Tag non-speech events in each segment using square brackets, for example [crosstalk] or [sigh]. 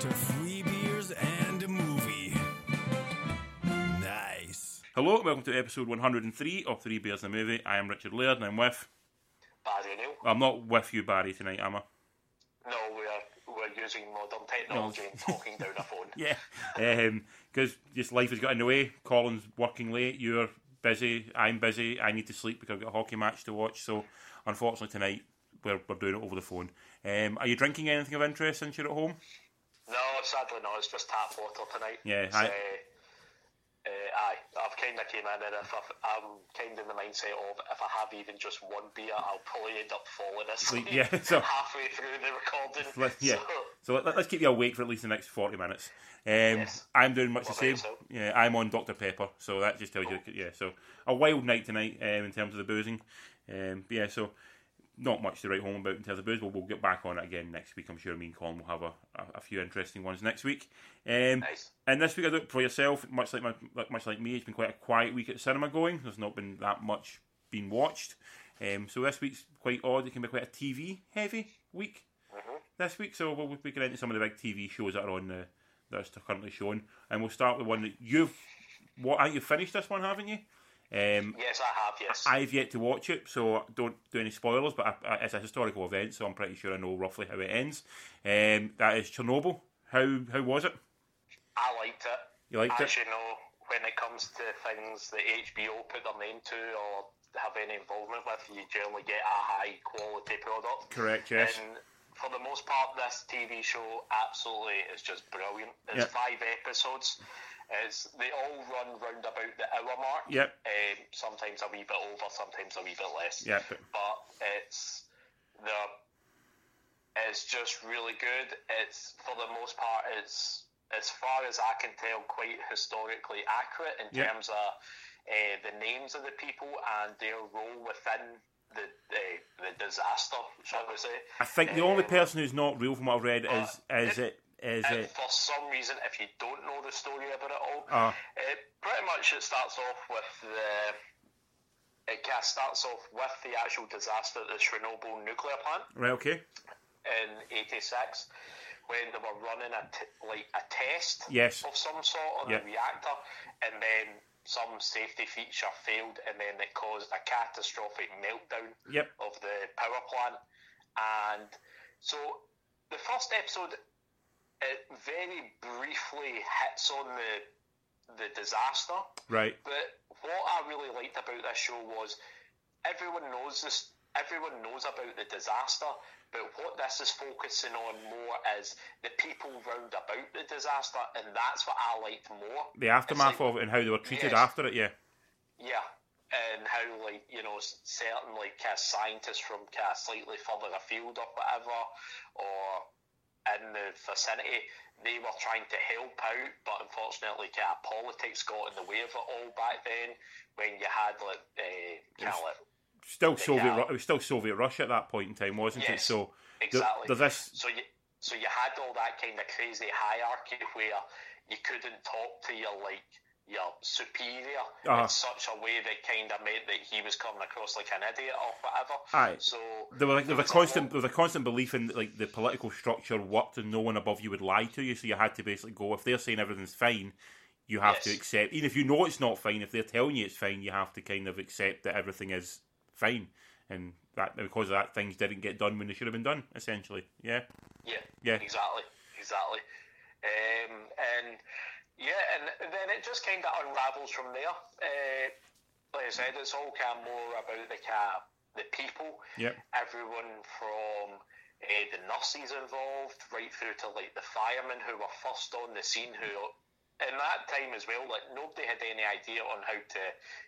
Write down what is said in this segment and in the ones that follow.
to free beers and a movie. Nice. Hello, welcome to episode 103 of Three Bears and a Movie. I am Richard Laird and I'm with. Barry Neil. I'm not with you, Barry, tonight, am I? No, we're we're using modern technology and talking down a phone. [laughs] Yeah. Because just life has got in the way. Colin's working late, you're busy, I'm busy, I need to sleep because I've got a hockey match to watch. So, unfortunately, tonight we're, we're doing it over the phone. Um, are you drinking anything of interest since you're at home? No, sadly no, it's just tap water tonight. Yeah, I- uh, uh, aye, I've kind of came in and if I've, I'm kind of in the mindset of if I have even just one beer, I'll probably end up falling asleep yeah, [laughs] so- halfway through the recording. Let- yeah. So, So let, us keep you awake for at least the next 40 minutes. Um, Yes. I'm doing much What the same. yourself? Yeah, I'm on Dr. Pepper, so that just tells you, yeah, so a wild night tonight um, in terms of the boozing. Um, yeah, so not much to write home about in terms of booze, but we'll get back on it again next week. I'm sure me and Colin will have a, a, a few interesting ones next week. Um, Nice. And this week, I do it for yourself, much like my, like, much like me, it's been quite a quiet week at cinema going. There's not been that much being watched. Um, so this week's quite odd. It can be quite a TV heavy week this week. So we'll we get into some of the big TV shows that are on the that are currently shown, and we'll start with one that you've. What? I you've finished this one, haven't you? Um, yes, I have. Yes. I've yet to watch it, so don't do any spoilers. But I, I, it's a historical event, so I'm pretty sure I know roughly how it ends. Um, that is Chernobyl. How how was it? I liked it. You liked As it? you know, when it comes to things that HBO put their name to or have any involvement with, you generally get a high quality product. Correct. Yes. And for the most part, this TV show absolutely is just brilliant. It's Yeah. five episodes. It's, they all run round about the hour mark. Yep. Um, sometimes a wee bit over, sometimes a wee bit less. Yeah, but- it's the it's just really good. It's for the most part, it's as far as I can tell, quite historically accurate in Yeah. terms of uh, the names of the people and their role within the uh, the disaster, shall we say? I think the only Um, person who's not real, from what I've read, is is it is and it. for some reason, if you don't know the story about it all, Uh. it pretty much it starts off with the. It kind of starts off with the actual disaster at the Chernobyl nuclear plant Right. Okay. in '86, when they were running a t- like a test Yes. of some sort on Yeah. a reactor, and then some safety feature failed, and then it caused a catastrophic meltdown Yep. of the power plant. And so the first episode, it very briefly hits on the the disaster. Right. But what I really liked about this show was everyone knows this. Everyone knows about the disaster, but what this is focusing on more is the people round about the disaster, and that's what I liked more. The aftermath like- of it and how they were treated Yes. after it. Yeah. yeah, and how like you know certain like scientists from of slightly further afield or whatever, or in the vicinity, they were trying to help out, but unfortunately, kind of politics got in the way of it all back then. When you had like uh, kind of like Still Soviet. Ru- It was still Soviet Russia at that point in time, wasn't it? So exactly. this. So you so you had all that kind of crazy hierarchy where you couldn't talk to your like your superior Uh-huh. in such a way that kind of meant that he was coming across like an idiot or whatever. Aye. So There was like there was a constant there was a constant belief in like the political structure worked and no one above you would lie to you, so you had to basically go if they're saying everything's fine, you have to accept even if you know it's not fine, if they're telling you it's fine, you have to kind of accept that everything is fine. And that because of that things didn't get done when they should have been done, essentially. Yeah. Yeah, Yeah. exactly, exactly. Um, and yeah, and then it just kind of unravels from there. Uh, like I said, it's all kind of more about the kind the people. Yep. Everyone from uh, the nurses involved, right through to like the firemen who were first on the scene, who in that time as well, like nobody had any idea on how to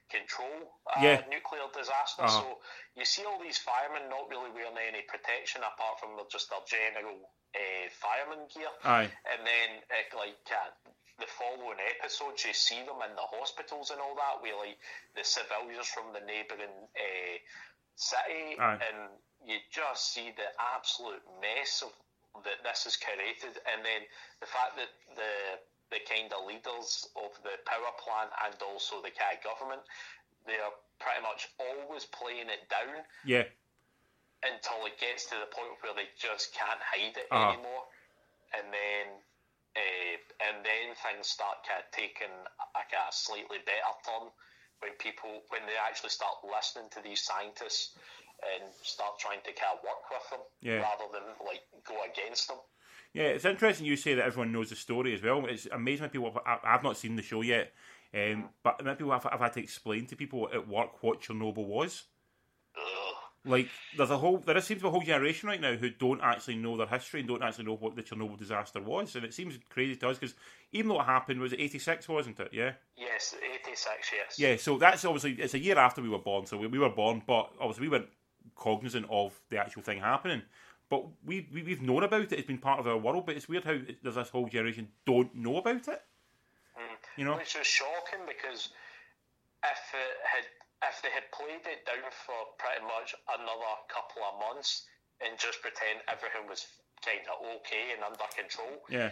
control a Yeah. nuclear disaster. Uh-huh. So you see all these firemen not really wearing any protection apart from just their general uh, fireman gear. Aye. And then, it, like, uh, the following episodes, you see them in the hospitals and all that, where, like, the civilians from the neighbouring uh, city, Aye. and you just see the absolute mess of that this is created. And then the fact that the the kind of leaders of the power plant and also the kind of government, they are pretty much always playing it down Yeah. until it gets to the point where they just can't hide it Uh-huh. anymore. And then things start kind of taking a slightly better turn when people when they actually start listening to these scientists and start trying to kind of work with them Yeah. rather than like go against them. Yeah, it's interesting you say that everyone knows the story as well. It's amazing people. I- I've not seen the show yet, um, but many people have, have had to explain to people at work what Chernobyl was. Ugh. Like, there's a whole there seems to be a whole generation right now who don't actually know their history and don't actually know what the Chernobyl disaster was, and it seems crazy to us because even though it happened, was it '86, wasn't it? Yeah. Yes, eighty six. Yes. Yeah, so that's obviously it's a year after we were born, so we, we were born, but obviously we weren't cognizant of the actual thing happening. But we, we we've known about it; it's been part of our world. But it's weird how it, there's this whole generation don't know about it. Mm. You know? Which was shocking because if it had if they had played it down for pretty much another couple of months and just pretend everything was kind of okay and under control, Yeah,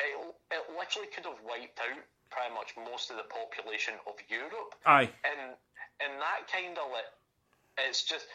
it, it literally could have wiped out pretty much most of the population of Europe. aye, And and that kind of like it's just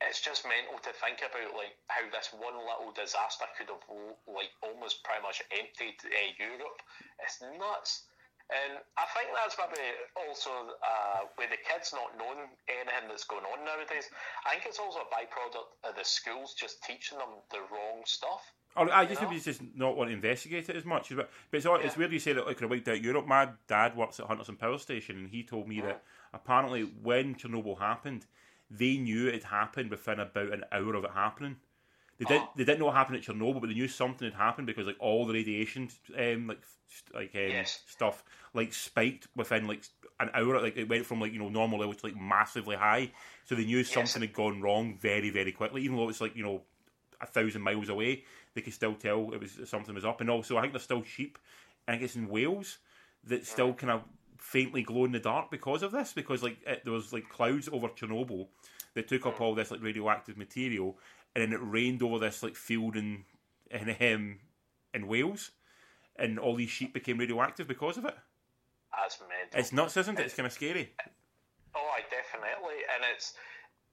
it's just mental to think about like how this one little disaster could have like almost pretty much emptied uh, Europe. It's nuts. And I think that's maybe also uh, with the kids not knowing anything that's going on nowadays. I think it's also a byproduct of the schools just teaching them the wrong stuff. Or I just maybe just not want to investigate it as much. But, but it's, odd- it's weird you say that it could have wiped out Europe. My dad works at Hunterston Power Station, and he told me that apparently when Chernobyl happened, they knew it had happened within about an hour of it happening. They didn't. Oh. They didn't know what happened at Chernobyl, but they knew something had happened because like all the radiation, um, like like um, Yes. stuff, like spiked within like an hour. Like it went from like you know normal level to like massively high. So they knew something had gone wrong very very quickly, even though it's like you know a thousand miles away. They could still tell it was something was up. And also, I think there's still sheep. I think it's in Wales that still kind of faintly glow in the dark because of this. Because like it, there was like clouds over Chernobyl that took up all this like radioactive material, and then it rained over this like field in in um, in Wales, and all these sheep became radioactive because of it. That's mental. It's nuts, isn't it? It's kind of scary. Oh, I definitely, and it's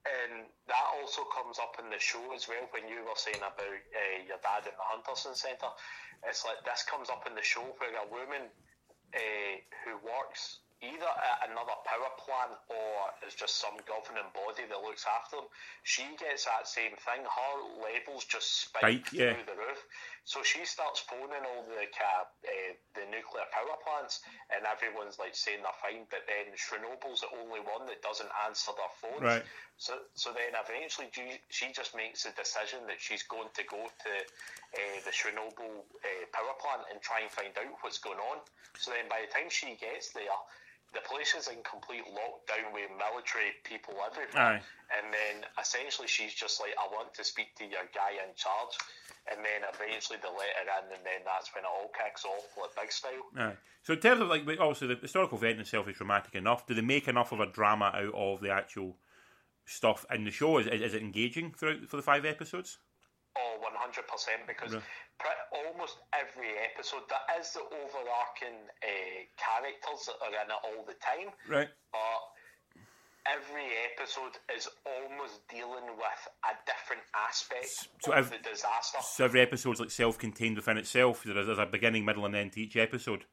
and that also comes up in the show as well when you were saying about uh, your dad in the Hunterston Centre. It's like this comes up in the show where a woman uh, who works either at another power plant or it's just some governing body that looks after them. She gets that same thing. Her levels just spike yeah. through the roof. So she starts phoning all the ca- uh, the nuclear power plants, and everyone's like saying they're fine. But then Chernobyl's the only one that doesn't answer their phones. Right. So, so then eventually she- she just makes a decision that she's going to go to uh, the Chernobyl uh, power plant and try and find out what's going on. So then by the time she gets there, the place is in complete lockdown with military people everywhere. Aye. And then essentially she's just like, I want to speak to your guy in charge. And then eventually they let her in, and then that's when it all kicks off like big style. Aye. So in terms of like, obviously, the historical event itself is dramatic enough. Do they make enough of a drama out of the actual stuff in the show? Is, is it engaging throughout for the five episodes? Oh, 100% because Right. pre- almost every episode, there is the overarching uh, characters that are in it all the time, Right. but every episode is almost dealing with a different aspect So of ev- the disaster. So every episode's like self-contained within itself. There's, there's a beginning, middle, and end to each episode.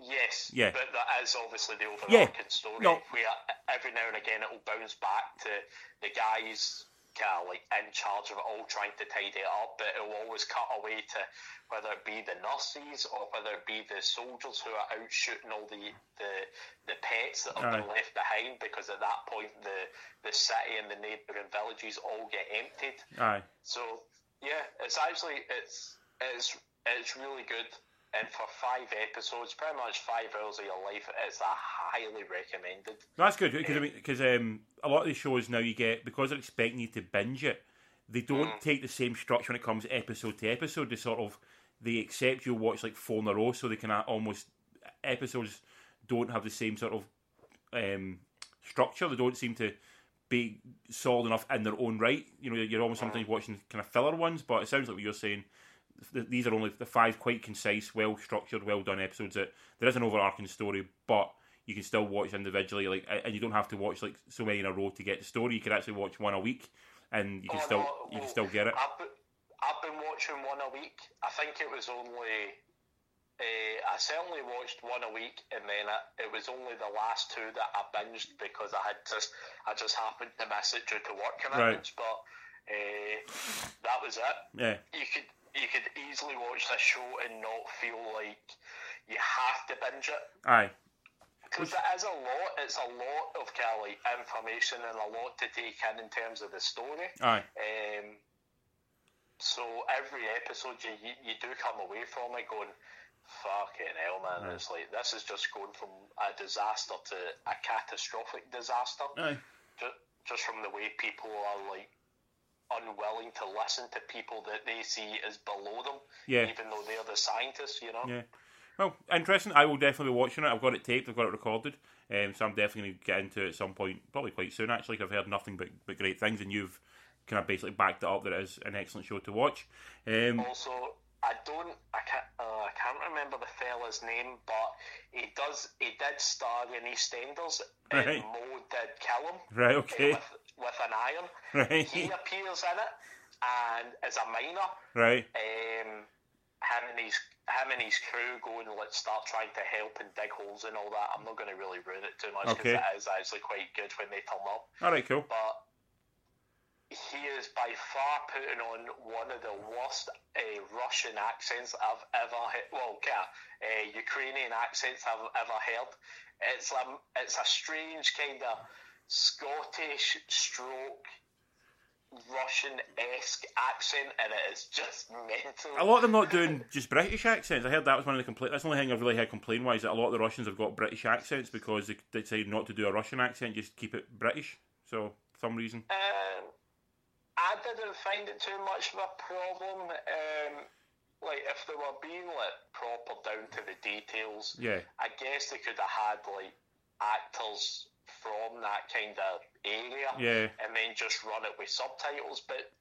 Yes, Yeah. but that is obviously the Yeah. overarching story. No. Where every now and again it will bounce back to the guys kind of like in charge of it all, trying to tidy it up. But it will always cut away to whether it be the nurses or whether it be the soldiers who are out shooting all the the, the pets that have been left behind. Because at that point the the city and the neighbouring villages all get emptied. Aye. So yeah, it's actually it's it's it's really good. And for five episodes, pretty much five hours of your life, it's a highly recommended. That's good because I mean, because um, a lot of these shows now you get because they're expecting you to binge it. They don't take the same structure when it comes episode to episode. They sort of they accept you'll watch like four in a row, so they can almost episodes don't have the same sort of um, structure. They don't seem to be solid enough in their own right. You know, you're almost sometimes watching kind of filler ones, but it sounds like what you're saying. These are only the five quite concise, well structured, well done episodes. That there is an overarching story, but you can still watch individually. Like, and you don't have to watch like so many in a row to get the story. You can actually watch one a week, and you can Oh, still no, you can still get it. I've been, I've been watching one a week. I think it was only Uh, I certainly watched one a week, and then it, it was only the last two that I binged because I had just I just happened to miss it due to work commitments. But uh, that was it. Yeah. You could you could easily watch this show and not feel like you have to binge it. Aye. Because it is a lot. It's a lot of kind of like information and a lot to take in in terms of the story. Aye. Um, so every episode you, you you do come away from it going, fucking hell, man. It's like this is just going from a disaster to a catastrophic disaster. Aye. Just, just from the way people are like unwilling to listen to people that they see as below them, Yeah. even though they're the scientists, you know. Yeah. Well, interesting. I will definitely be watching it. I've got it taped. I've got it recorded. Um, so I'm definitely going to get into it at some point, probably quite soon. Actually, 'cause I've heard nothing but, but great things, and you've kind of basically backed it up that it is an excellent show to watch. Um, Also, I don't, I can't, uh, I can't remember the fella's name, but he does, he did star in EastEnders, and Right. Mo did kill him right. uh, Okay. with, with an iron. Right. He appears in it, and as a minor. Right. um, him and his him and his crew go and let's start trying to help and dig holes and all that. I'm not going to really ruin it too much because Okay. it is actually quite good when they turn up. All right. Cool. But he is by far putting on one of the worst uh, Russian accents I've ever heard. Well, yeah, uh, Ukrainian accents I've ever heard. It's um, it's a strange kind of Scottish stroke Russian esque accent, and it is just [laughs] mental. A lot of them not doing just British accents. I heard that was one of the complaints. That's the only thing I've really had complain wise that a lot of the Russians have got British accents because they they decided not to do a Russian accent, just keep it British. So for some reason. Um, I didn't find it too much of a problem. Um, like if they were being like proper down to the details, Yeah. I guess they could have had like actors from that kind of area, Yeah. and then just run it with subtitles. But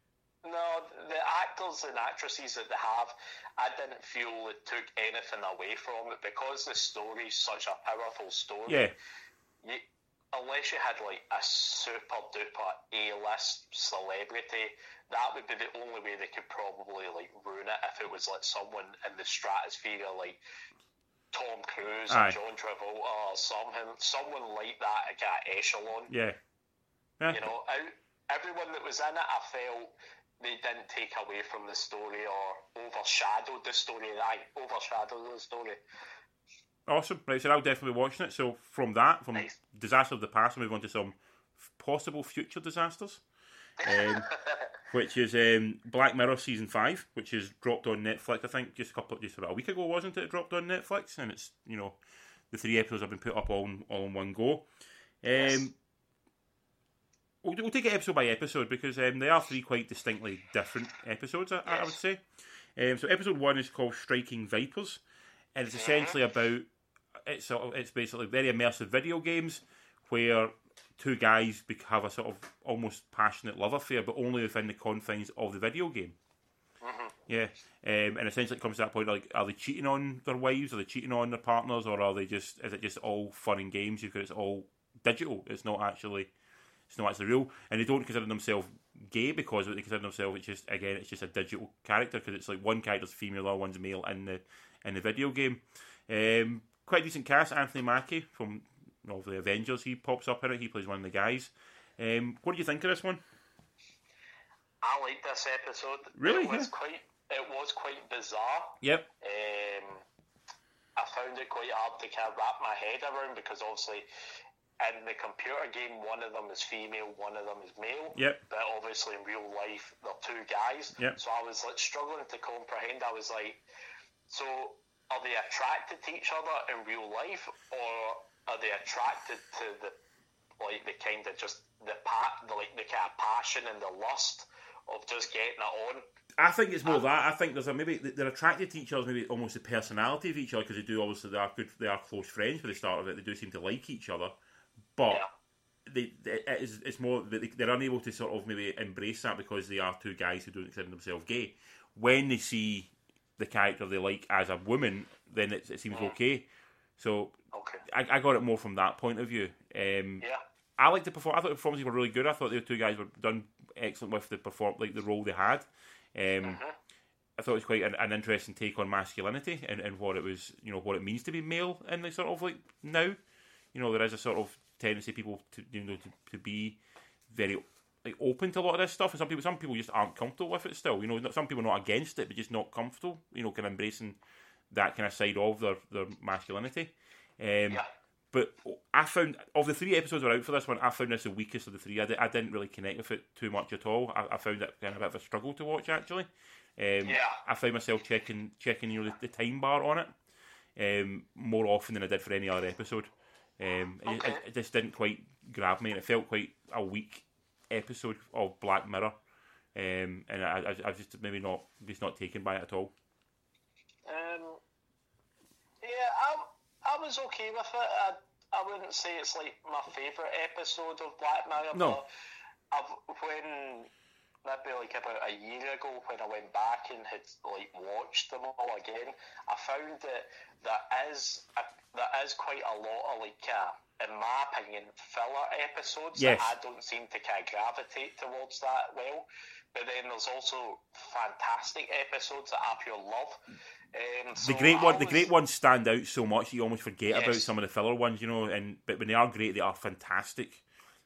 no, the actors and actresses that they have, I didn't feel it took anything away from it because the story is such a powerful story Yeah. you, unless you had like a super duper A list celebrity, that would be the only way they could probably like ruin it if it was like someone in the stratosphere like Tom Cruise Aye. or John Travolta oh, or someone someone like that at that echelon. Yeah. Yeah. You know, out, everyone that was in it, I felt they didn't take away from the story or overshadowed the story. I overshadowed the story. Awesome. Right, so I'll definitely be watching it. So from that, from Nice. disaster of the past, we move on to some possible future disasters. Um, [laughs] which is um, Black Mirror season five, which is dropped on Netflix. I think just a couple, just about a week ago, wasn't it? It dropped on Netflix, and it's you know the three episodes have been put up all in, all in one go. Um, we'll, we'll take it episode by episode because um, they are three quite distinctly different episodes. I, I would say. Um, so episode one is called Striking Vipers, and it's essentially about it's it's basically very immersive video games where two guys have a sort of almost passionate love affair, but only within the confines of the video game. Yeah, um, and essentially it comes to that point like, are they cheating on their wives? Are they cheating on their partners? Or are they just is it just all fun and games because it's all digital? It's not actually it's not actually real, and they don't consider themselves gay because they consider themselves it's just again it's just a digital character because it's like one character's female or one's male in the in the video game. Um, quite a decent cast. Anthony Mackie from know, the Avengers. He pops up in it. He plays one of the guys. Um, what do you think of this one? I liked this episode. Really? It was Yeah. quite. It was quite bizarre. Yep. Um, I found it quite hard to kind of wrap my head around because obviously in the computer game one of them is female, one of them is male. Yep. But obviously in real life they're two guys. Yep. So I was like struggling to comprehend. I was like, so are they attracted to each other in real life or are they attracted to the like the kind of just the pa- the like the kind of passion and the lust of just getting it on? I think it's more um, that. I think there's a maybe they're attracted to each other, maybe almost the personality of each other because they do obviously they are good, they are close friends for the start of it. They do seem to like each other, but Yeah. they, they it is, it's more that they, they're unable to sort of maybe embrace that because they are two guys who don't consider themselves gay. When they see the character they like as a woman, then it, it seems mm. okay. So Okay. I, I got it more from that point of view. Um, Yeah. I like the perform. I thought the performances were really good. I thought the two guys were done excellent with the perform, like the role they had. Um, I thought it was quite an, an interesting take on masculinity and, and what it was, you know, what it means to be male in the sort of like now. You know, there is a sort of tendency people to you know to, to be very like open to a lot of this stuff, and some people some people just aren't comfortable with it still. You know, not- some people are not against it, but just not comfortable. You know, kind of embracing that kind of side of their their masculinity. Um, Yeah. But I found of the three episodes that were out for this one, I found this the weakest of the three. I, di- I didn't really connect with it too much at all. I, I found it kind of a bit of a struggle to watch actually. Um, Yeah. I found myself checking checking you know the, the time bar on it um, more often than I did for any other episode. Um, it- Okay. it, it just didn't quite grab me, and it felt quite a weak episode of Black Mirror. Um, and I, I, I was just maybe not just not taken by it at all. Um, yeah, I, I was okay with it. I, I wouldn't say it's like my favourite episode of Black Mirror. No. But I've, when maybe like about a year ago, when I went back and had like watched them all again, I found that there is a, there is quite a lot of like. Uh, in my opinion, filler episodes Yes. that I don't seem to kind of gravitate towards that well. But then there's also fantastic episodes that I pure love. Um, so The great one, the great ones stand out so much you almost forget about some of the filler ones, you know. And but when they are great, they are fantastic.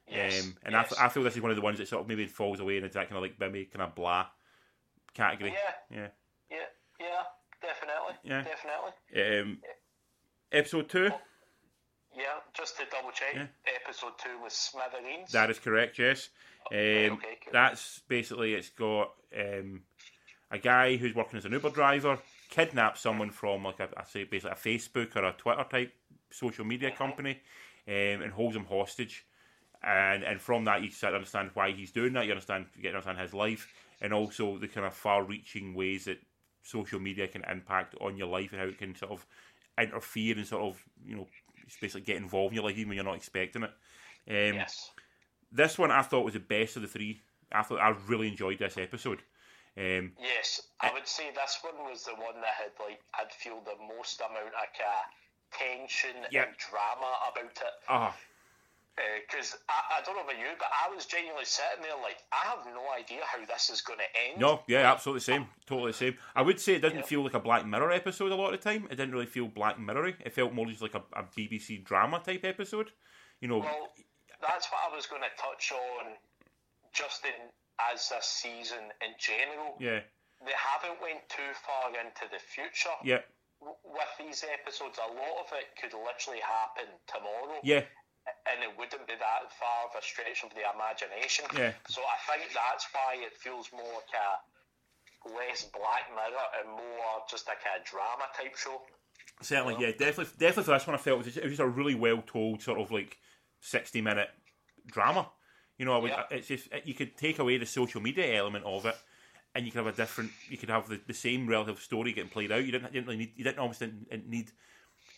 Yes, um, and yes. I, I feel this is one of the ones that sort of maybe falls away into that kind of like maybe kind of blah category. Yeah, Yeah. yeah, yeah, definitely, Yeah. definitely. Um, episode two. Yeah, just to double check, Yeah. episode two was Smithereens. That is correct, yes. Um, okay, cool. That's basically it's got um, a guy who's working as an Uber driver kidnaps someone from like a, I say basically a Facebook or a Twitter type social media company, um, and holds him hostage. And and from that you start to understand why he's doing that. You understand you get to understand his life, and also the kind of far-reaching ways that social media can impact on your life and how it can sort of interfere and sort of you know basically get involved in your life even when you're not expecting it. Um, yes. this one I thought was the best of the three. I thought I really enjoyed this episode. Um, Yes, I would say this one was the one that had like I'd feel the most amount of uh, tension Yeah. and drama about it. ah, Because I, I don't know about you, but I was genuinely sitting there like I have no idea how this is going to end. no, yeah, absolutely the same, totally the same. I would say it didn't feel like a Black Mirror episode a lot of the time. It didn't really feel Black Mirrory. It felt more just like a, a BBC drama type episode. You know, Well, that's what I was going to touch on, just in as a season in general. yeah, They haven't went too far into the future. yeah, W- With these episodes, a lot of it could literally happen tomorrow. yeah, and it wouldn't be that far of a stretch of the imagination. Yeah. So I think that's why it feels more like a less Black Mirror and more just like a drama type show. certainly, yeah, definitely, definitely for this one, I felt it was just, it was just a really well told sort of like sixty minute drama. You know, I would, Yeah. it's just you could take away the social media element of it, and you could have a different. You could have the, the same relative story getting played out. You didn't, you didn't really need. You didn't almost didn't need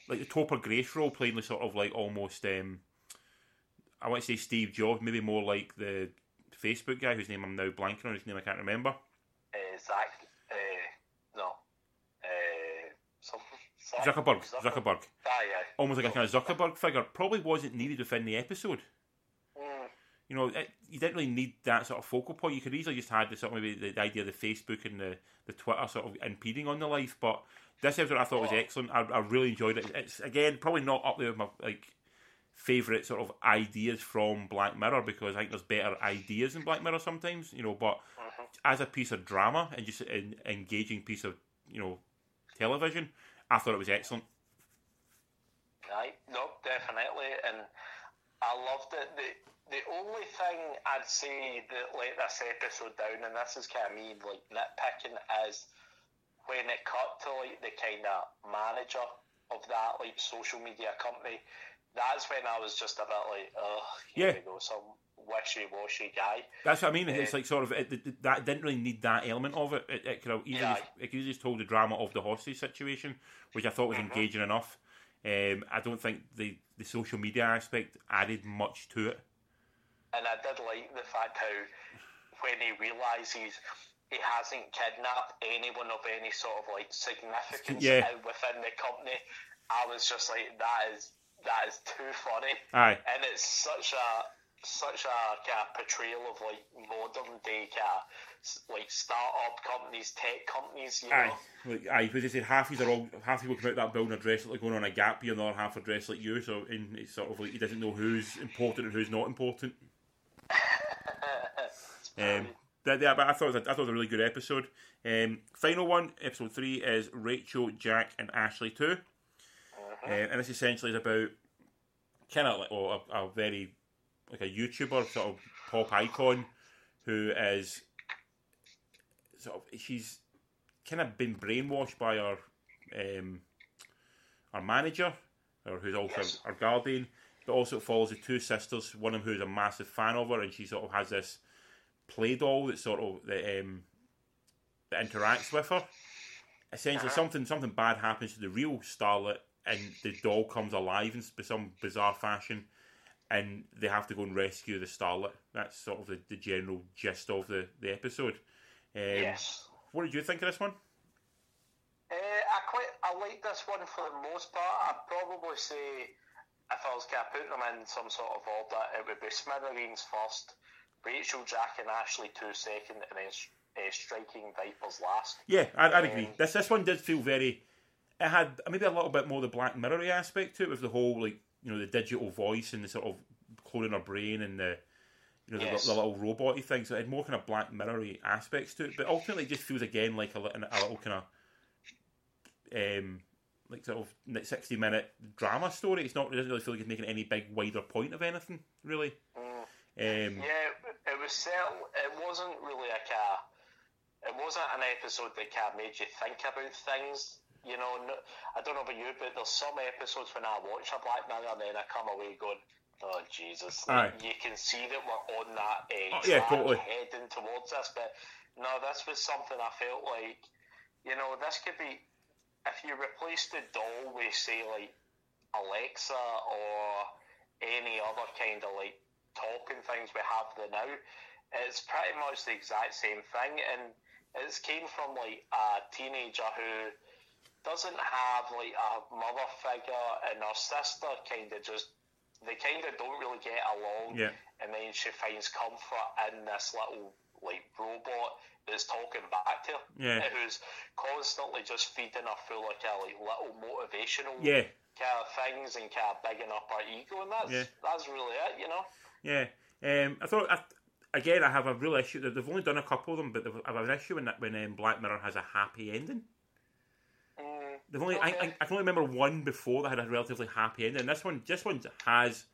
like the Topher Grace role playing the sort of like almost. um I want to say Steve Jobs, maybe more like the Facebook guy whose name I'm now blanking on. His name I can't remember. Uh, Zach, uh, no, uh, something. [laughs] Zach- Zuckerberg. Zuckerberg. Ah, yeah. Almost like a kind of Zuckerberg figure. Probably wasn't needed within the episode. You know, it, you didn't really need that sort of focal point. You could easily just had the sort of maybe the, the idea of the Facebook and the, the Twitter sort of impeding on the life. But this episode I thought was excellent. I, I really enjoyed it. It's again probably not up there with my like favorite sort of ideas from Black Mirror because I think there's better ideas in Black Mirror sometimes. You know, but uh-huh. as a piece of drama and just an engaging piece of you know television, I thought it was excellent. Aye, no, definitely, and I loved it. The the only thing I'd say that let this episode down, and this is kind of me like nitpicking, is when it cut to like the kind of manager of that like social media company. That's when I was just a bit like, oh, here Yeah. we go, some wishy washy guy. That's what I mean. It's like sort of it, it, that didn't really need that element of it. It, it could have easily Yeah. just, it could just told the drama of the hostage situation, which I thought was engaging enough. Um, I don't think the the social media aspect added much to it. And I did like the fact how when he realizes he hasn't kidnapped anyone of any sort of like significance Yeah. within the company, I was just like, that is that is too funny. Aye, And it's such a such a kind of portrayal of like modern day kind of like start-up companies, tech companies. You Aye, know, like aye, because they said half these are all half people come out that building are dressed like going on a gap year, and the other half are dressed like you. So, it's sort of like he doesn't know who's important and who's not important. [laughs] Um, that, yeah, but I thought it was a, I thought it was a really good episode. Um, final one, episode three, is Rachel, Jack, and Ashley too, uh, and this essentially is about kind of like oh, a, a very like a YouTuber sort of pop icon who is sort of she's kind of been brainwashed by our um, our manager, or who's also Yes. our guardian, but also it follows the two sisters. One of who's a massive fan of her, and she sort of has this play doll that sort of that um, that interacts with her. Essentially, something something bad happens to the real starlet, and the doll comes alive in some bizarre fashion, and they have to go and rescue the starlet. That's sort of the, the general gist of the the episode. Um, yes. What did you think of this one? Uh, I quite I like this one for the most part. I'd probably say if I was kind of putting them in some sort of order, it would be Smithereens first, Rachel, Jack, and Ashley Too second, and then uh, Striking Vipers last. Yeah, I, I'd agree. Um, This this one did feel very. It had maybe a little bit more the Black Mirror aspect to it, with the whole like you know the digital voice and the sort of cloning our brain and the you know the, Yes. the little robot thing. So it had more kind of Black Mirror aspects to it, but ultimately it just feels again like a, a little kind of um like sort of sixty minute drama story. It's not it doesn't really feel like it's making any big wider point of anything really. Um, Yeah, it was certain, it wasn't really a kind it wasn't an episode that kind of made you think about things. You know, no, I don't know about you, but there's some episodes when I watch a Black Mirror and then I come away going, "Oh Jesus!" Aye. You can see that we're on that edge, Oh, yeah, totally. heading towards us. But no, this was something I felt like, you know, this could be if you replace the doll with say like Alexa or any other kind of like talking things we have there now, it's pretty much the exact same thing, and it's came from like a teenager who doesn't have like a mother figure, and her sister kind of just they kind of don't really get along, Yeah. and then she finds comfort in this little like robot that's talking back to her, Yeah. who's constantly just feeding her full of kind of like little motivational yeah, kind of things and kind of bigging up our ego, and that's Yeah. that's really it, you know. Yeah, um, I thought I, again I have a real issue. that They've only done a couple of them, but I have an issue when that when um, Black Mirror has a happy ending. Mm, They've only I, I, Okay. I can only remember one before that had a relatively happy ending. This one, this one has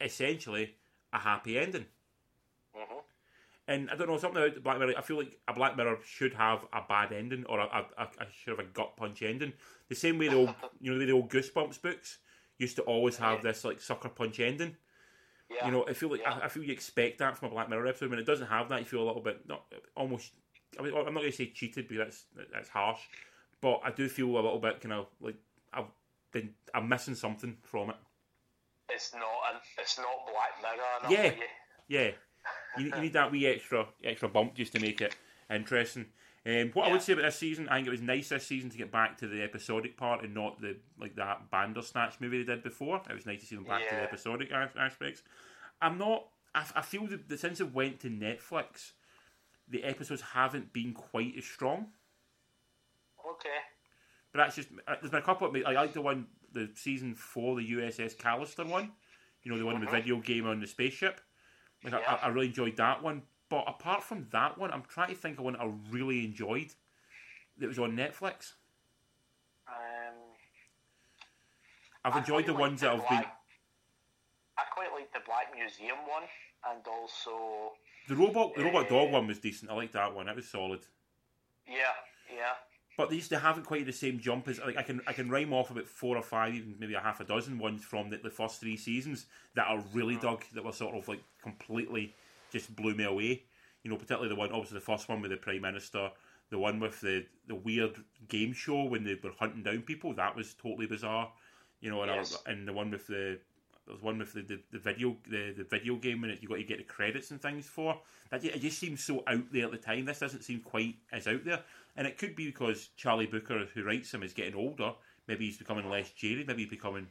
essentially a happy ending. And I don't know something about Black Mirror. I feel like a Black Mirror should have a bad ending or a, a, a, should have a gut punch ending. The same way the old [laughs] you know the old Goosebumps books used to always have this like sucker punch ending. Yeah. You know, I feel like Yeah. I, I feel you expect that from a Black Mirror episode. When it doesn't have that, you feel a little bit not almost. I mean, I'm not going to say cheated because that's that's harsh, but I do feel a little bit kind of like I've been I'm missing something from it. it's not an, it's not Black Mirror enough Yeah. Yeah, you, you need that wee extra extra bump just to make it interesting. Um, what I would say about this season, I think it was nice this season to get back to the episodic part and not the like that Bandersnatch movie they did before. It was nice to see them back to the episodic aspects. I'm not. I, I feel that that since it went to Netflix, the episodes haven't been quite as strong. Okay. But that's just uh, there's been a couple. Of, me. I like the one, the season four, the USS Callister one. You know, the one with the video game on the spaceship. Like I- Yeah. I, I really enjoyed that one. But apart from that one, I'm trying to think of one I really enjoyed that was on Netflix. Um, I've enjoyed the ones like that the have been. I quite like the Black Museum one, and also The robot, the robot dog Uh, one was decent. I liked that one. It was solid. yeah, yeah, But these they haven't quite the same jump as like I can I can rhyme off about four or five, even maybe a half a dozen ones from the, the first three seasons that are really dug that were sort of like completely just blew me away. You know, particularly the one obviously the first one with the Prime Minister, the one with the, the weird game show when they were hunting down people, that was totally bizarre. You know, and, I- and the one with the there was one with the, the, the video the, the video game and it you got to get the credits and things for. That it just seems so out there at the time. This doesn't seem quite as out there, and it could be because Charlie Brooker, who writes him, is getting older. Maybe he's becoming less jaded. Maybe he's becoming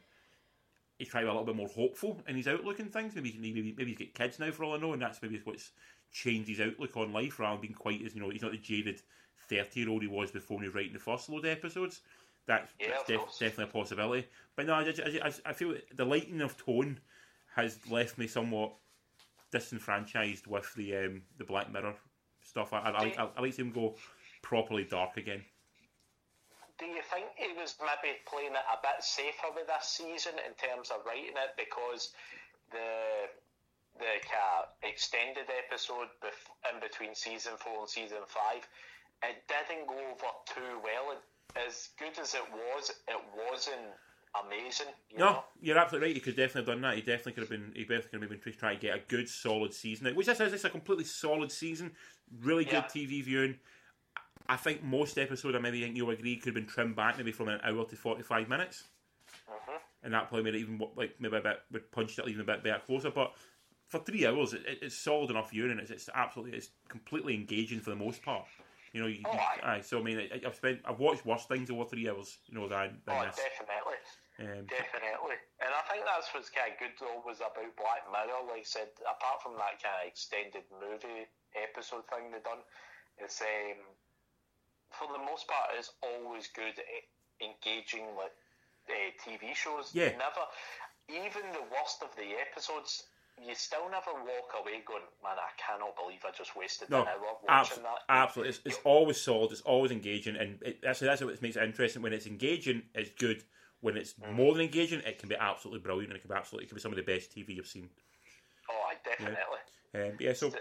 he's trying to be a little bit more hopeful in his outlook and things. Maybe maybe maybe he's got kids now for all I know, and that's maybe what's changed his outlook on life rather than being quite as you know he's not the jaded thirty year old he was before he was writing the first load of episodes. That's, Yeah, that's def- definitely a possibility. But no, I, I, I feel the lightening of tone has left me somewhat disenfranchised with the um, the Black Mirror stuff. I, I, I, I, I like to see him go properly dark again. Do you think he was maybe playing it a bit safer with this season in terms of writing it because the the uh, extended episode in between season four and season five, it didn't go over too well. As good as it was, it wasn't amazing. You No, know? you're absolutely right. He could definitely have done that. He definitely could have been. He definitely could have been trying to get a good, solid season out. Which this is. It's a completely solid season. Really good Yeah. TV viewing. I think most episodes, I maybe think you'll agree, could have been trimmed back maybe from an hour to forty-five minutes, Mhm. and that probably made it even like maybe a bit would punched it even a bit better closer. But for three hours, it, it, it's solid enough viewing, it's, it's absolutely it's completely engaging for the most part. You know, you, Oh, you- aye. So I mean, I, I've spent I've watched worse things over three hours. You know than, than Oh, this. definitely. Um, Definitely. And I think that's what's kind of good though was about Black Mirror. Like I said, apart from that kind of extended movie episode thing they've done, it's um, for the most part it's always good at engaging with uh, TV shows. Yeah. Never, even the worst of the episodes, you still never walk away going, man, I cannot believe I just wasted No, an hour watching that. absolutely. It's, it's always solid. It's always engaging, and it, that's that's what makes it interesting. When it's engaging, it's good. When it's Mm. more than engaging, it can be absolutely brilliant, and it can be absolutely it can be some of the best TV you've seen. Oh, I definitely. Um, yeah, so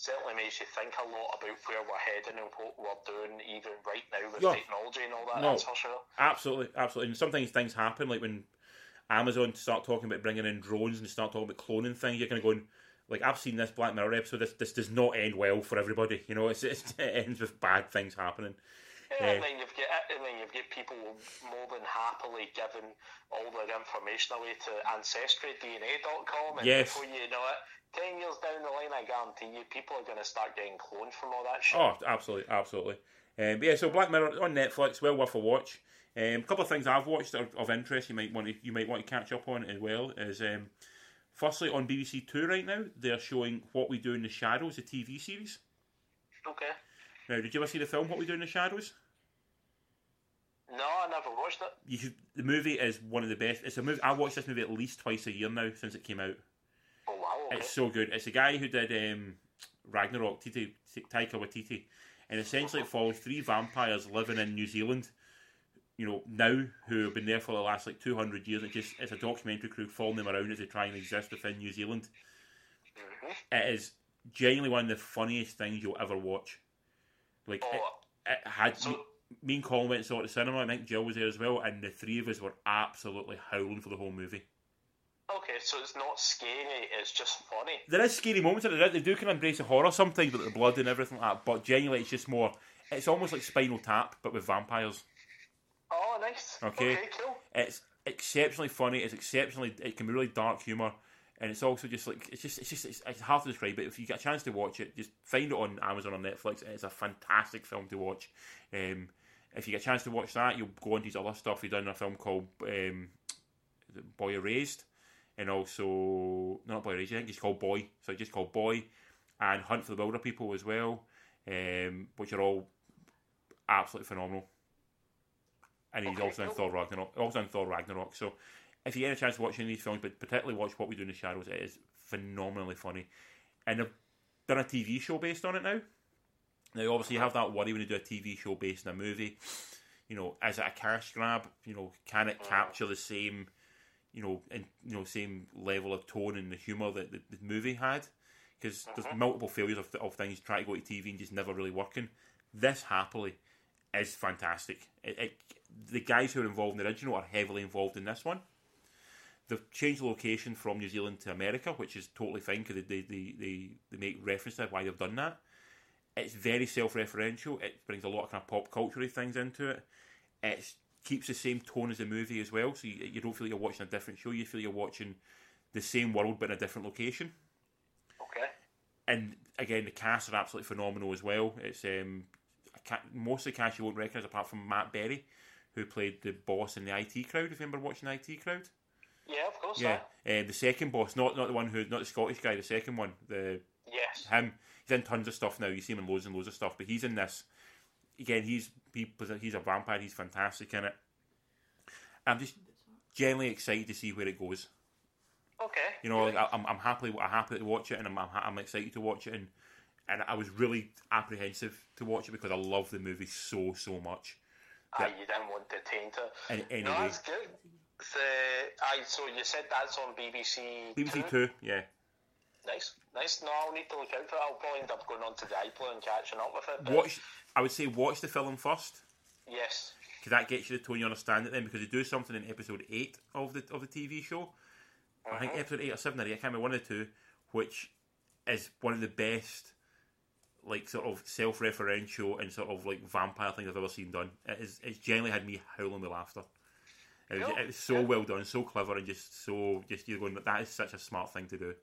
certainly makes you think a lot about where we're heading and what we're doing, even right now with Yeah. technology and all that. No. That's for sure. absolutely, absolutely. And sometimes things happen, like when Amazon start talking about bringing in drones and start talking about cloning things. You're kind of going. Like I've seen this Black Mirror episode. This this does not end well for everybody. You know, it's, it's [laughs] it ends with bad things happening. Yeah, and eh. then you've got and then you've got people more than happily giving all their information away to ancestrydna.com, and Yes. before you know it, ten years down the line, I guarantee you, people are going to start getting cloned from all that shit. Oh, absolutely, absolutely. Um, but yeah, so Black Mirror on Netflix, well worth a watch. Um, a couple of things I've watched that are of interest. You might want to you might want to catch up on as well. Is um, firstly on BBC Two right now they're showing What We Do in the Shadows, a TV series. Okay. Now, did you ever see the film What We Do in the Shadows? No, I never watched it. You should, the movie is one of the best. It's a movie. I watch this movie at least twice a year now since it came out. It's so good. It's a guy who did um, Ragnarok, Titi, Taika Waititi, and essentially it follows three vampires living in New Zealand. You know now who have been there for the last like two hundred years. It just it's a documentary crew following them around as they try and exist within New Zealand. Mhm. It is genuinely one of the funniest things you'll ever watch. Like it, Oh, it had so me, me and Colin went and saw it at the cinema. I think Jill was there as well, and the three of us were absolutely howling for the whole movie. Okay, so it's not scary. It's just funny. there is scary moments in it. They do kind of embrace the horror sometimes, with the blood and everything like that. But genuinely, it's just more. It's almost like Spinal Tap, but with vampires. Oh, nice. Okay. Okay, cool. It's exceptionally funny. It's exceptionally. It can be really dark humor, and it's also just like it's just it's just it's, it's hard to describe. But if you get a chance to watch it, just find it on Amazon or Netflix. It's a fantastic film to watch. Um, if you get a chance to watch that, you'll go into his other stuff. He done a film called um, Boy Erased, and also not Boy Erased. I think he's called Boy. So just called Boy, and Hunt for the Wilderpeople as well, um, which are all absolutely phenomenal. And he's Okay, also in. Thor Ragnarok. Also in Thor Ragnarok. So if you get a chance to watch any of these films, but particularly watch What We Do in the Shadows, it is phenomenally funny. And they've done a TV show based on it now. Now, obviously, you have that worry when you do a TV show based on a movie. You know, is it a cash grab? You know, can it capture the same, you know, and you know, same level of tone and the humour that the, the movie had? Because there's uh-huh. multiple failures of, of things trying to go to TV and just never really working. This happily is fantastic. It, it, the guys who are involved in the original are heavily involved in this one. They've changed the location from New Zealand to America, which is totally fine because they, they, they, they make reference to why they've done that. It's very self-referential. It brings a lot of kind of pop culture things into it. It keeps the same tone as the movie as well, so you, you don't feel like you're watching a different show. You feel you're watching the same world but in a different location Okay. and again, the cast are absolutely phenomenal as well. It's um, I most of the cast you won't recognise apart from Matt Berry, who played the boss in the IT crowd. If you remember watching the IT crowd, Yeah, of course. Yeah, uh, the second boss, not not the one who, not the Scottish guy, the second one, the Yes. him. He's in tons of stuff now. You see him in loads and loads of stuff, but he's in this. Again, he's he, he's a vampire. He's fantastic in it. I'm just generally excited to see where it goes. Okay. You know, like, I, I'm I'm happily I'm happy to watch it, and I'm I'm, excited to watch it, and and I was really apprehensive to watch it because I love the movie so so much. Ah, aye, you didn't want to taint it. And anyway, No, that's good. So, aye, so you said that's on BBC. BBC Two? Two, yeah, Nice, nice. No, I'll need to look out for it. I'll probably end up going on to the iPlayer and catching up with it. watch. I would say watch the film first Yes. because that gets you the tone you understand it then because they do something in episode eight of the of the TV show. I think uh-huh. episode eight or seven or eight, I can't remember one of the two, which is one of the best like sort of self referential and sort of like vampire things I've ever seen done. It is it's genuinely had me howling with laughter. It was, Cool. it was so well done, so clever, and just so just you're going that is such a smart thing to do.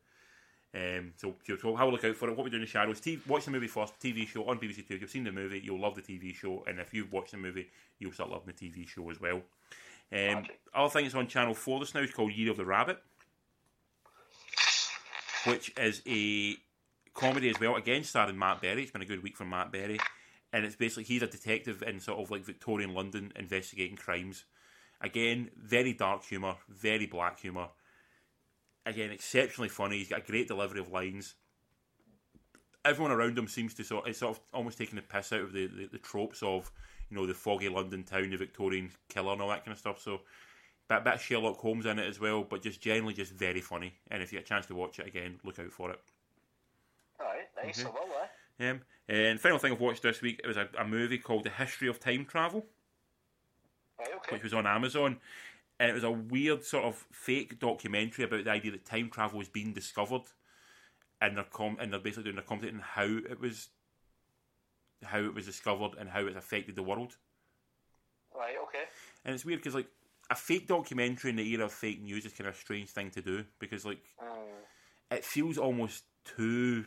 Um, so, so have a look out for it. What we do in the shadows. TV, watch the movie first. TV show on BBC Two. If you've seen the movie, you'll love the TV show, and if you've watched the movie, you'll start loving the TV show as well. Um, other thing that's on Channel Four this now is called Year of the Rabbit, which is a comedy as well. Again, starring Matt Berry. It's been a good week for Matt Berry, and it's basically he's a detective in sort of like Victorian London investigating crimes. Again, very dark humour, very black humour. Again, exceptionally funny. He's got a great delivery of lines. Everyone around him seems to sort, it's sort of almost taking the piss out of the, the, the tropes of, you know, the foggy London town, the Victorian killer, and all that kind of stuff. So, bit, bit of Sherlock Holmes in it as well, but just generally just very funny. And if you get a chance to watch it again, look out for it. Alright, nice. I will, eh? Um, and final thing I've watched this week it was a, a movie called The History of Time Travel, Right, okay. which was on Amazon, and it was a weird sort of fake documentary about the idea that time travel was being discovered, and they're com- and they're basically doing a commentating on how it was, how it was discovered and how it's affected the world. Right, okay. And it's weird because like a fake documentary in the era of fake news is kind of a strange thing to do because like it feels almost too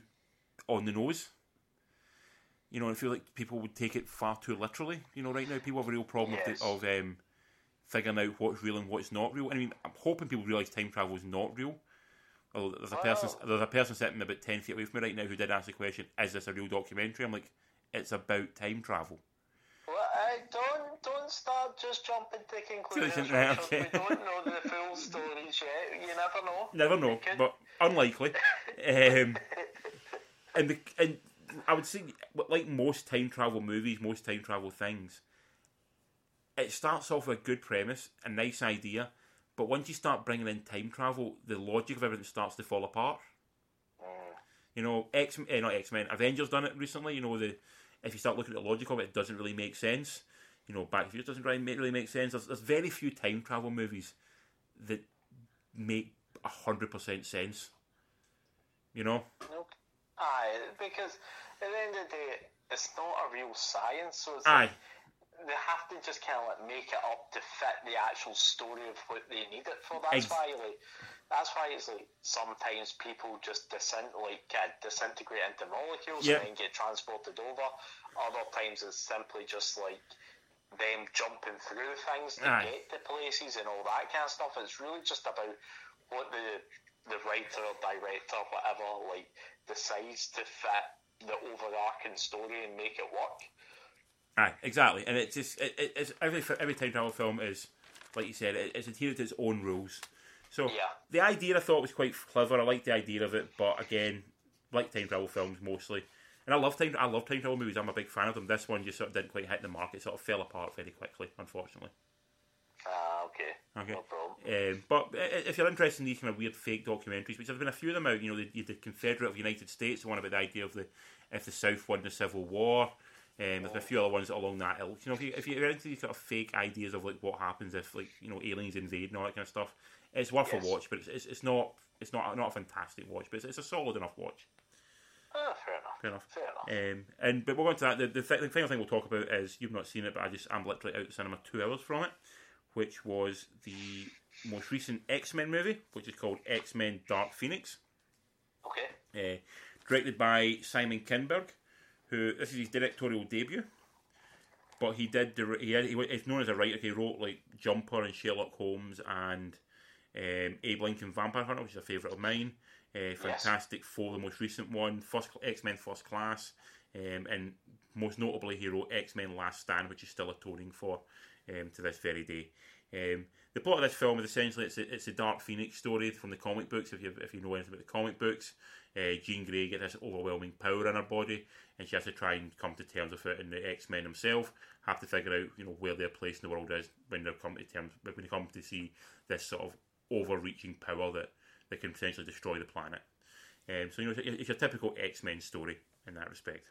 on the nose. You know, I feel like people would take it far too literally. You know, right now people have a real problem Yes. of, of um, figuring out what's real and what's not real. I mean, I'm hoping people realise time travel is not real. Although there's a person, Oh. there's a person sitting about ten feet away from me right now who did ask the question, "Is this a real documentary?" I'm like, "It's about time travel." Well, I don't don't start just jumping to conclusions. Right, okay. We don't know the full stories yet. You never know. Never know, could- but unlikely. um, and the and I would say, like most time travel movies, most time travel things, it starts off with a good premise, a nice idea, but once you start bringing in time travel, the logic of everything starts to fall apart. You know, X, eh, not X Men, Avengers done it recently. You know, the if you start looking at the logic of it, it doesn't really make sense. You know, Back to the Future doesn't really make, really make sense. There's, there's very few time travel movies that make hundred percent sense. You know, Nope. Aye, because at the end of the day, it's not a real science, so aye, like they have to just kind of like make it up to fit the actual story of what they need it for. That's Ex- why, like, that's why it's like sometimes people just disint, like, uh, disintegrate into molecules Yeah. and then get transported over. Other times it's simply just like them jumping through things to Aye. get to places and all that kind of stuff. It's really just about what the the writer or director, whatever, like decides to fit the overarching story and make it work. Aye, exactly. And it's just it, it, it's every every time travel film is like you said, it, it's adhered to its own rules. So Yeah. the idea I thought was quite clever. I liked the idea of it, but again, like time travel films mostly. And I love time. I love time travel movies. I'm a big fan of them. This one just sort of didn't quite hit the mark. It sort of fell apart very quickly, unfortunately. Ah, okay. Okay. No problem. Um, but if you're interested in these kind of weird fake documentaries, which there's been a few of them out, you know, the, the Confederate of the United States, the one about the idea of the if the South won the Civil War. Um, there's been a few other ones along that ilk. You know, if, you, if you're into these sort of fake ideas of like what happens if like you know aliens invade and all that kind of stuff, it's worth Yes. a watch. But it's, it's, it's not it's not not a fantastic watch, but it's, it's a solid enough watch. Ah, fair enough. Fair enough. Fair enough. Um, and but we'll go on to that. The, the, th- the final thing we'll talk about is you've not seen it, but I just I'm literally out the cinema two hours from it, which was the most recent X Men movie, which is called X Men Dark Phoenix, Okay. uh, directed by Simon Kinberg, who this is his directorial debut. But he did. He, had, he he's known as a writer. He wrote like Jumper and Sherlock Holmes and um, Abe Lincoln Vampire Hunter, which is a favourite of mine. Uh, Fantastic Four, the most recent one. X Men First Class, um, and most notably, he wrote X Men Last Stand, which is still atoning for um, to this very day. Um, the plot of this film is essentially it's a, it's a Dark Phoenix story from the comic books. If you if you know anything about the comic books, uh, Jean Grey gets this overwhelming power in her body, and she has to try and come to terms with it. And the X Men themselves have to figure out you know where their place in the world is when they come to terms when they come to see this sort of overreaching power that, that can potentially destroy the planet. Um, so you know it's, it's your typical X Men story in that respect.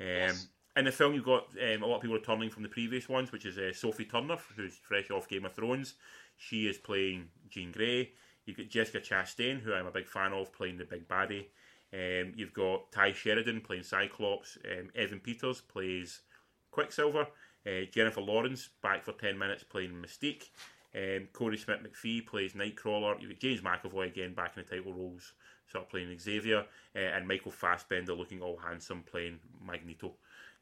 Um, Yes. In the film, you've got um, a lot of people returning from the previous ones, which is uh, Sophie Turner, who's fresh off Game of Thrones. She is playing Jean Grey. You've got Jessica Chastain, who I'm a big fan of, playing the big baddie. Um, you've got Tye Sheridan playing Cyclops. Um, Evan Peters plays Quicksilver. Uh, Jennifer Lawrence back for 10 minutes playing Mystique. Um, Corey Smith McPhee plays Nightcrawler. You've got James McAvoy again back in the title roles, sort of playing Xavier. Uh, and Michael Fassbender looking all handsome playing Magneto.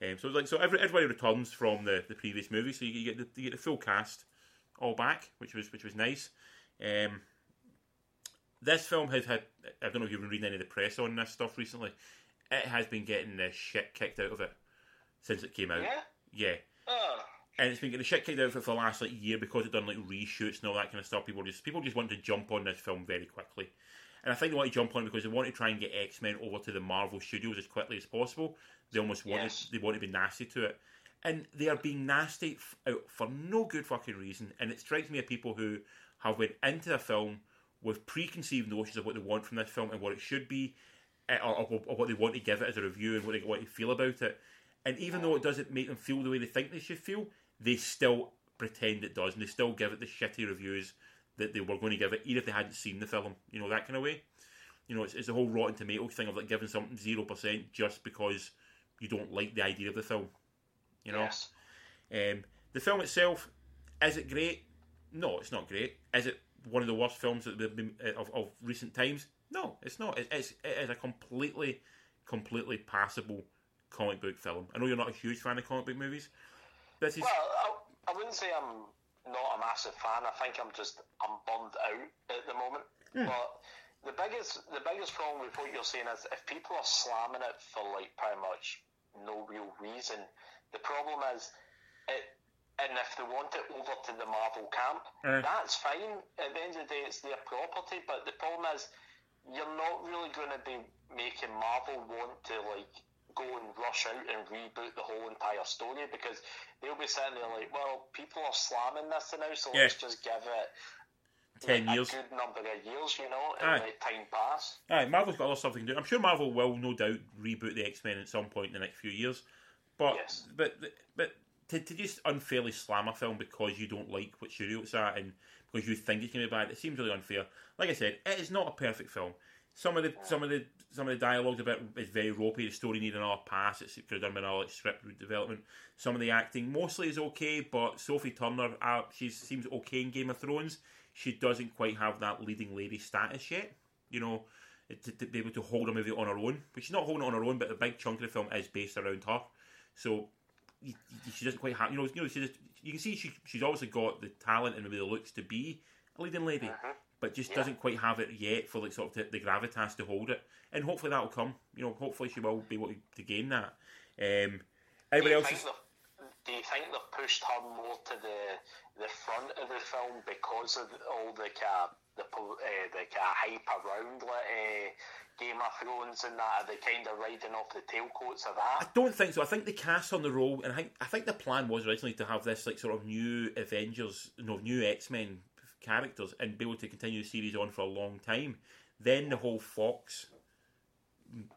Um, so it's like so every, everybody returns from the, the previous movie, so you, you get the you get the full cast all back, which was which was nice. Um, this film has had I don't know if you've been reading any of the press on this stuff recently. It has been getting the shit kicked out of it since it came out. Yeah. Yeah. Oh. And it's been getting the shit kicked out of it for the last like year because it done like reshoots and all that kind of stuff. People just people just want to jump on this film very quickly. And I think they want to jump on it because they want to try and get X Men over to the Marvel Studios as quickly as possible. They almost want Yes. to, they want to be nasty to it, and they are being nasty f- out for no good fucking reason. And it strikes me of people who have went into a film with preconceived notions of what they want from this film and what it should be, eh, or, or, or what they want to give it as a review and what they want to feel about it. And even though it doesn't make them feel the way they think they should feel, they still pretend it does, and they still give it the shitty reviews that they were going to give it, even if they hadn't seen the film. You know that kind of way. You know, it's, it's the whole Rotten Tomatoes thing of like giving something zero percent just because you don't like the idea of the film. You know. Yes. Um, the film itself, is it great? No, it's not great. Is it one of the worst films that they've been, uh, of, of recent times? No, it's not. It, it's it is a completely, completely passable comic book film. I know you're not a huge fan of comic book movies. This is Well, I, I wouldn't say I'm not a massive fan. I think I'm just I'm bummed out at the moment. Hmm. But the biggest the biggest problem with what you're saying is if people are slamming it for like pretty much no real reason, the problem is it. And if they want it over to the Marvel camp, Uh. that's fine. At the end of the day, it's their property. But the problem is, you're not really going to be making Marvel want to like go and rush out and reboot the whole entire story because they'll be sitting there like, well, people are slamming this now, so Yeah. let's just give it ten years." a good number of years, you know, and Aye. let time pass. Aye, Marvel's got other stuff they can do. I'm sure Marvel will, no doubt, reboot the X Men at some point in the next few years. But Yes. but but to, to just unfairly slam a film because you don't like what studio it's at and because you think it's going to be bad, it seems really unfair. Like I said, it is not a perfect film. Some of the some of the some of the dialogue's a bit is very ropey. The story needs another pass. It's could have done another script development. Some of the acting mostly is okay, but Sophie Turner, uh, she seems okay in Game of Thrones. She doesn't quite have that leading lady status yet. You know, to, to be able to hold a movie on her own. But she's not holding it on her own, but a big chunk of the film is based around her. So you, you- she doesn't quite have, you know, you know, she just, you can see she she's obviously got the talent and maybe the looks to be a leading lady, but just Yeah. doesn't quite have it yet for like sort of the, the gravitas to hold it. And hopefully that'll come. You know, hopefully she will be able to, gain that. Um, everybody else is. do you think they've pushed her more to the the front of the film because of all the kind of, the uh, the kind of hype around like, uh, Game of Thrones and that? Are they kind of riding off the tailcoats of that? I don't think so. I think the cast on the role, and I think I think the plan was originally to have this like sort of new Avengers, no, new X Men characters, and be able to continue the series on for a long time. Then the whole Fox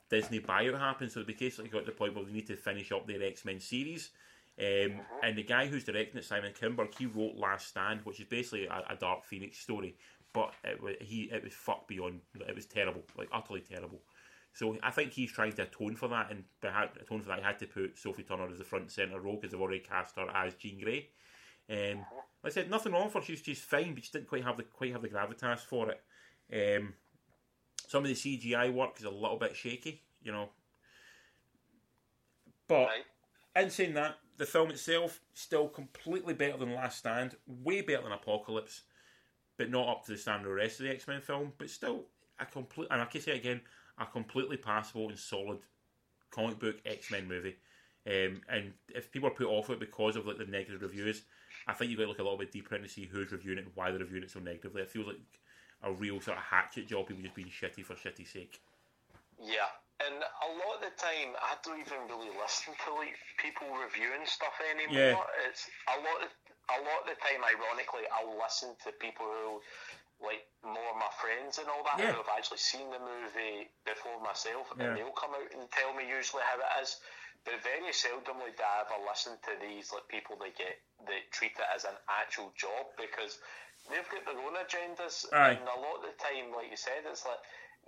Disney buyout happened, so they basically got to the point where they need to finish up their X Men series. Um, and the guy who's directing it, Simon Kinberg, he wrote Last Stand, which is basically a, a Dark Phoenix story, but it was he it was fucked beyond. It was terrible, like utterly terrible. So I think he's trying to atone for that, and to atone for that, he had to put Sophie Turner as the front centre role because they've already cast her as Jean Grey. Um, like I said, nothing wrong for her. She's she's fine, but she didn't quite have the quite have the gravitas for it. Um, some of the CGI work is a little bit shaky, you know. But in saying that, the film itself still completely better than Last Stand, way better than Apocalypse. But not up to the standard of the rest of the X Men film. But still, a complete and I can say it again, a completely passable and solid comic book X Men movie. Um, and if people are put off it because of like the negative reviews, I think you've got to look a little bit deeper in to see who's reviewing it and why they're reviewing it so negatively. It feels like a real sort of hatchet job, people just being shitty for shitty sake. Yeah, and a lot of the time, I don't even really listen to like people reviewing stuff anymore. Yeah. It's a lot. Of, a lot of the time, ironically, I'll listen to people who like more of my friends and all that Yeah. who have actually seen the movie before myself, Yeah. and they'll come out and tell me usually how it is. But very seldomly do I ever listen to these like people that get that treat it as an actual job because they've got their own agendas, Aye. and a lot of the time, like you said, it's like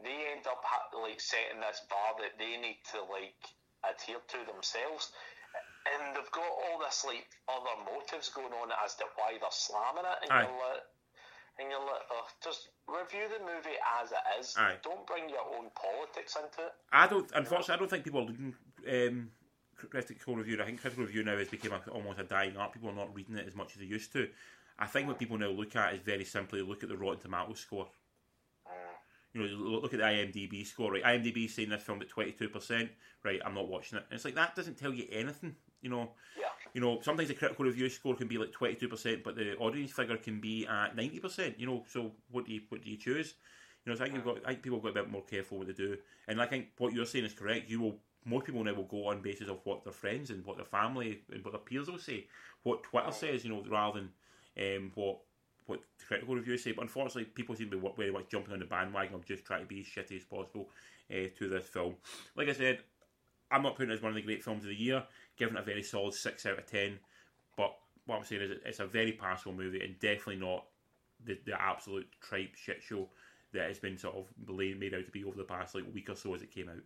they end up ha- like setting this bar that they need to like adhere to themselves. And they've got all this like other motives going on as to why they're slamming it, and Aye. you're like, and you're like, oh, just review the movie as it is. Aye. Don't bring your own politics into it. I don't. Unfortunately, I don't think people are reading um, critical review. I think critical review now has become a, almost a dying art. People are not reading it as much as they used to. I think what people now look at is very simply look at the Rotten Tomatoes score. You know, look- look at the IMDb score. Right, IMDb saying this film at twenty two percent. Right, I'm not watching it. And it's like that doesn't tell you anything. You know, Yeah. you know, sometimes the critical review score can be like twenty two percent, but the audience figure can be at ninety percent. You know, so what do you what do you choose? You know, so I think you've got I think people have got a bit more careful what they do. And I think what you're saying is correct. You will most people now will go on basis of what their friends and what their family and what their peers will say, what Twitter says, you know, rather than um, what what the critical reviews say. But unfortunately, people seem to be very much jumping on the bandwagon of just trying to be as shitty as possible uh, to this film. Like I said, I'm not putting it as one of the great films of the year, giving it a very solid six out of ten. But what I'm saying is, it's a very passable movie and definitely not the, the absolute tripe shit show that has been sort of made made out to be over the past like week or so as it came out.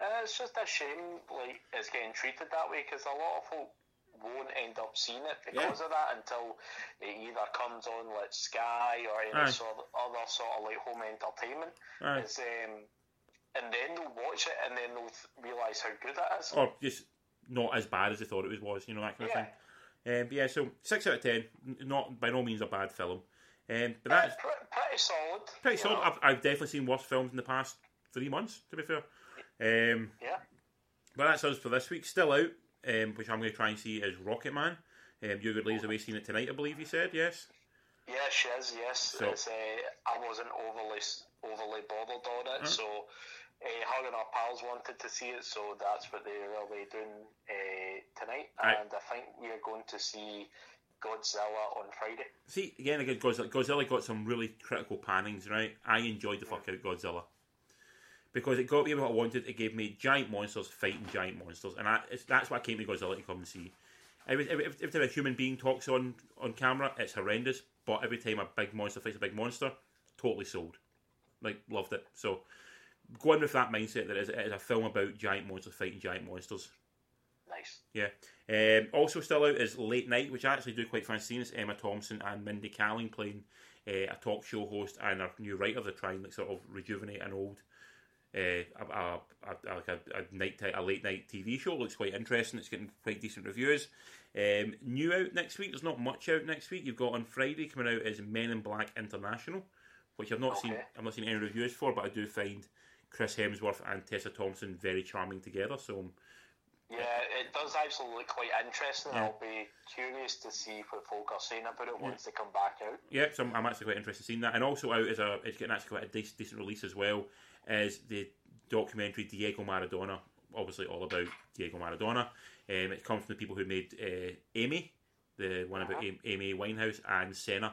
Uh, it's just a shame, like it's getting treated that way because a lot of folk won't end up seeing it because of that until it either comes on like Sky or any Aye. sort of other sort of like home entertainment. Um, and then they'll watch it and then they'll th- realise how good it is. Or just not as bad as they thought it was, was you know, that kind of thing. Um, but yeah, so six out of ten, not by no means a bad film. Um, but that's pr- pretty solid. pretty solid. I've, I've definitely seen worse films in the past three months, to be fair. Um, Yeah. but that's us for this week. Still out, um, which I'm going to try and see is Rocketman. Um, you good away seeing it tonight, I believe you said, yes? Yeah, she is. Yes, So- it's, uh, I wasn't overly overly bothered on it, so uh, her and her pals wanted to see it, so that's what they're really doing uh, tonight. Aye. And I think we are going to see Godzilla on Friday. See, again, again Godzilla, Godzilla got some really critical pannings, right? I enjoyed the fuck out of Godzilla. Because it got me what I wanted. It gave me giant monsters fighting giant monsters, and I, it's, that's what I came to Godzilla to come and see. Every, every, every time a human being talks on, on camera, it's horrendous. But every time a big monster fights a big monster, totally sold. Like loved it. So going with that mindset that it is, it is a film about giant monsters fighting giant monsters. Nice. Yeah. Um, also still out is Late Night, which I actually do quite fancy seeing. It's Emma Thompson and Mindy Kaling playing uh, a talk show host and a new writer. They're trying like sort of rejuvenate an old, uh, a, a, a, like a, a night a late night TV show. It Looks quite interesting. It's getting quite decent reviews. Um, new out next week. There's not much out next week. You've got on Friday coming out is Men in Black International, which I've not seen. I've not seen any reviews for, but I do find Chris Hemsworth and Tessa Thompson very charming together. So Yeah, it does actually look quite interesting. Yeah. I'll be curious to see what folk are saying about it once they come back out. Yeah, so I'm, actually quite interested in seeing that. And also out is a it's getting actually quite a decent, decent release as well as the documentary Diego Maradona, obviously all about Diego Maradona. Um, it comes from the people who made uh, Amy, the one about Am- Amy Winehouse, and Senna,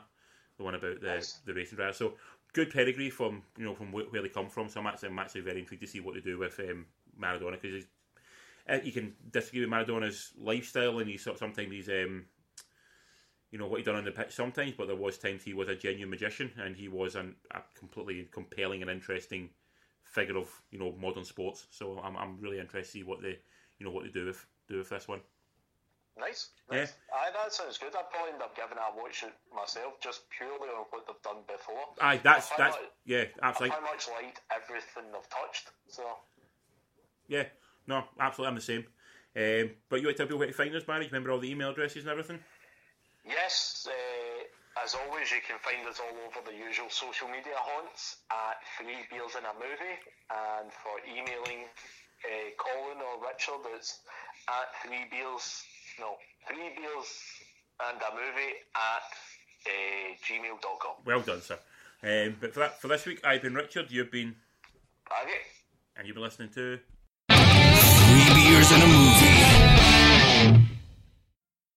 the one about the Nice. the racing driver. So good pedigree from you know from where they come from. So I'm actually I'm actually very intrigued to see what they do with um, Maradona because uh, you can disagree with Maradona's lifestyle and he's sometimes he's um, you know what he done on the pitch sometimes, but there was times he was a genuine magician and he was an, a completely compelling and interesting figure of you know modern sports. So I'm, I'm really interested to see what they you know what they do with do with this one. Nice. Yeah. Aye, that sounds good. I'd probably end up giving it a watch it myself, just purely on what they've done before. Aye, that's that's much- yeah, absolutely. How much liked everything they've touched. So Yeah, no, absolutely, I'm the same. Um, but you want to tell people where to find us, Barry? You remember all the email addresses and everything? yes, uh, As always, you can find us all over the usual social media haunts at Three Beers in a Movie, and for emailing uh, Colin or Richard, it's at Three Beers, no, Three Beers and a Movie at uh, gmail.com. Well done, sir. Um, but for that, for this week, I've been Richard. You've been, Okay. and you've been listening to. Three beers and a movie.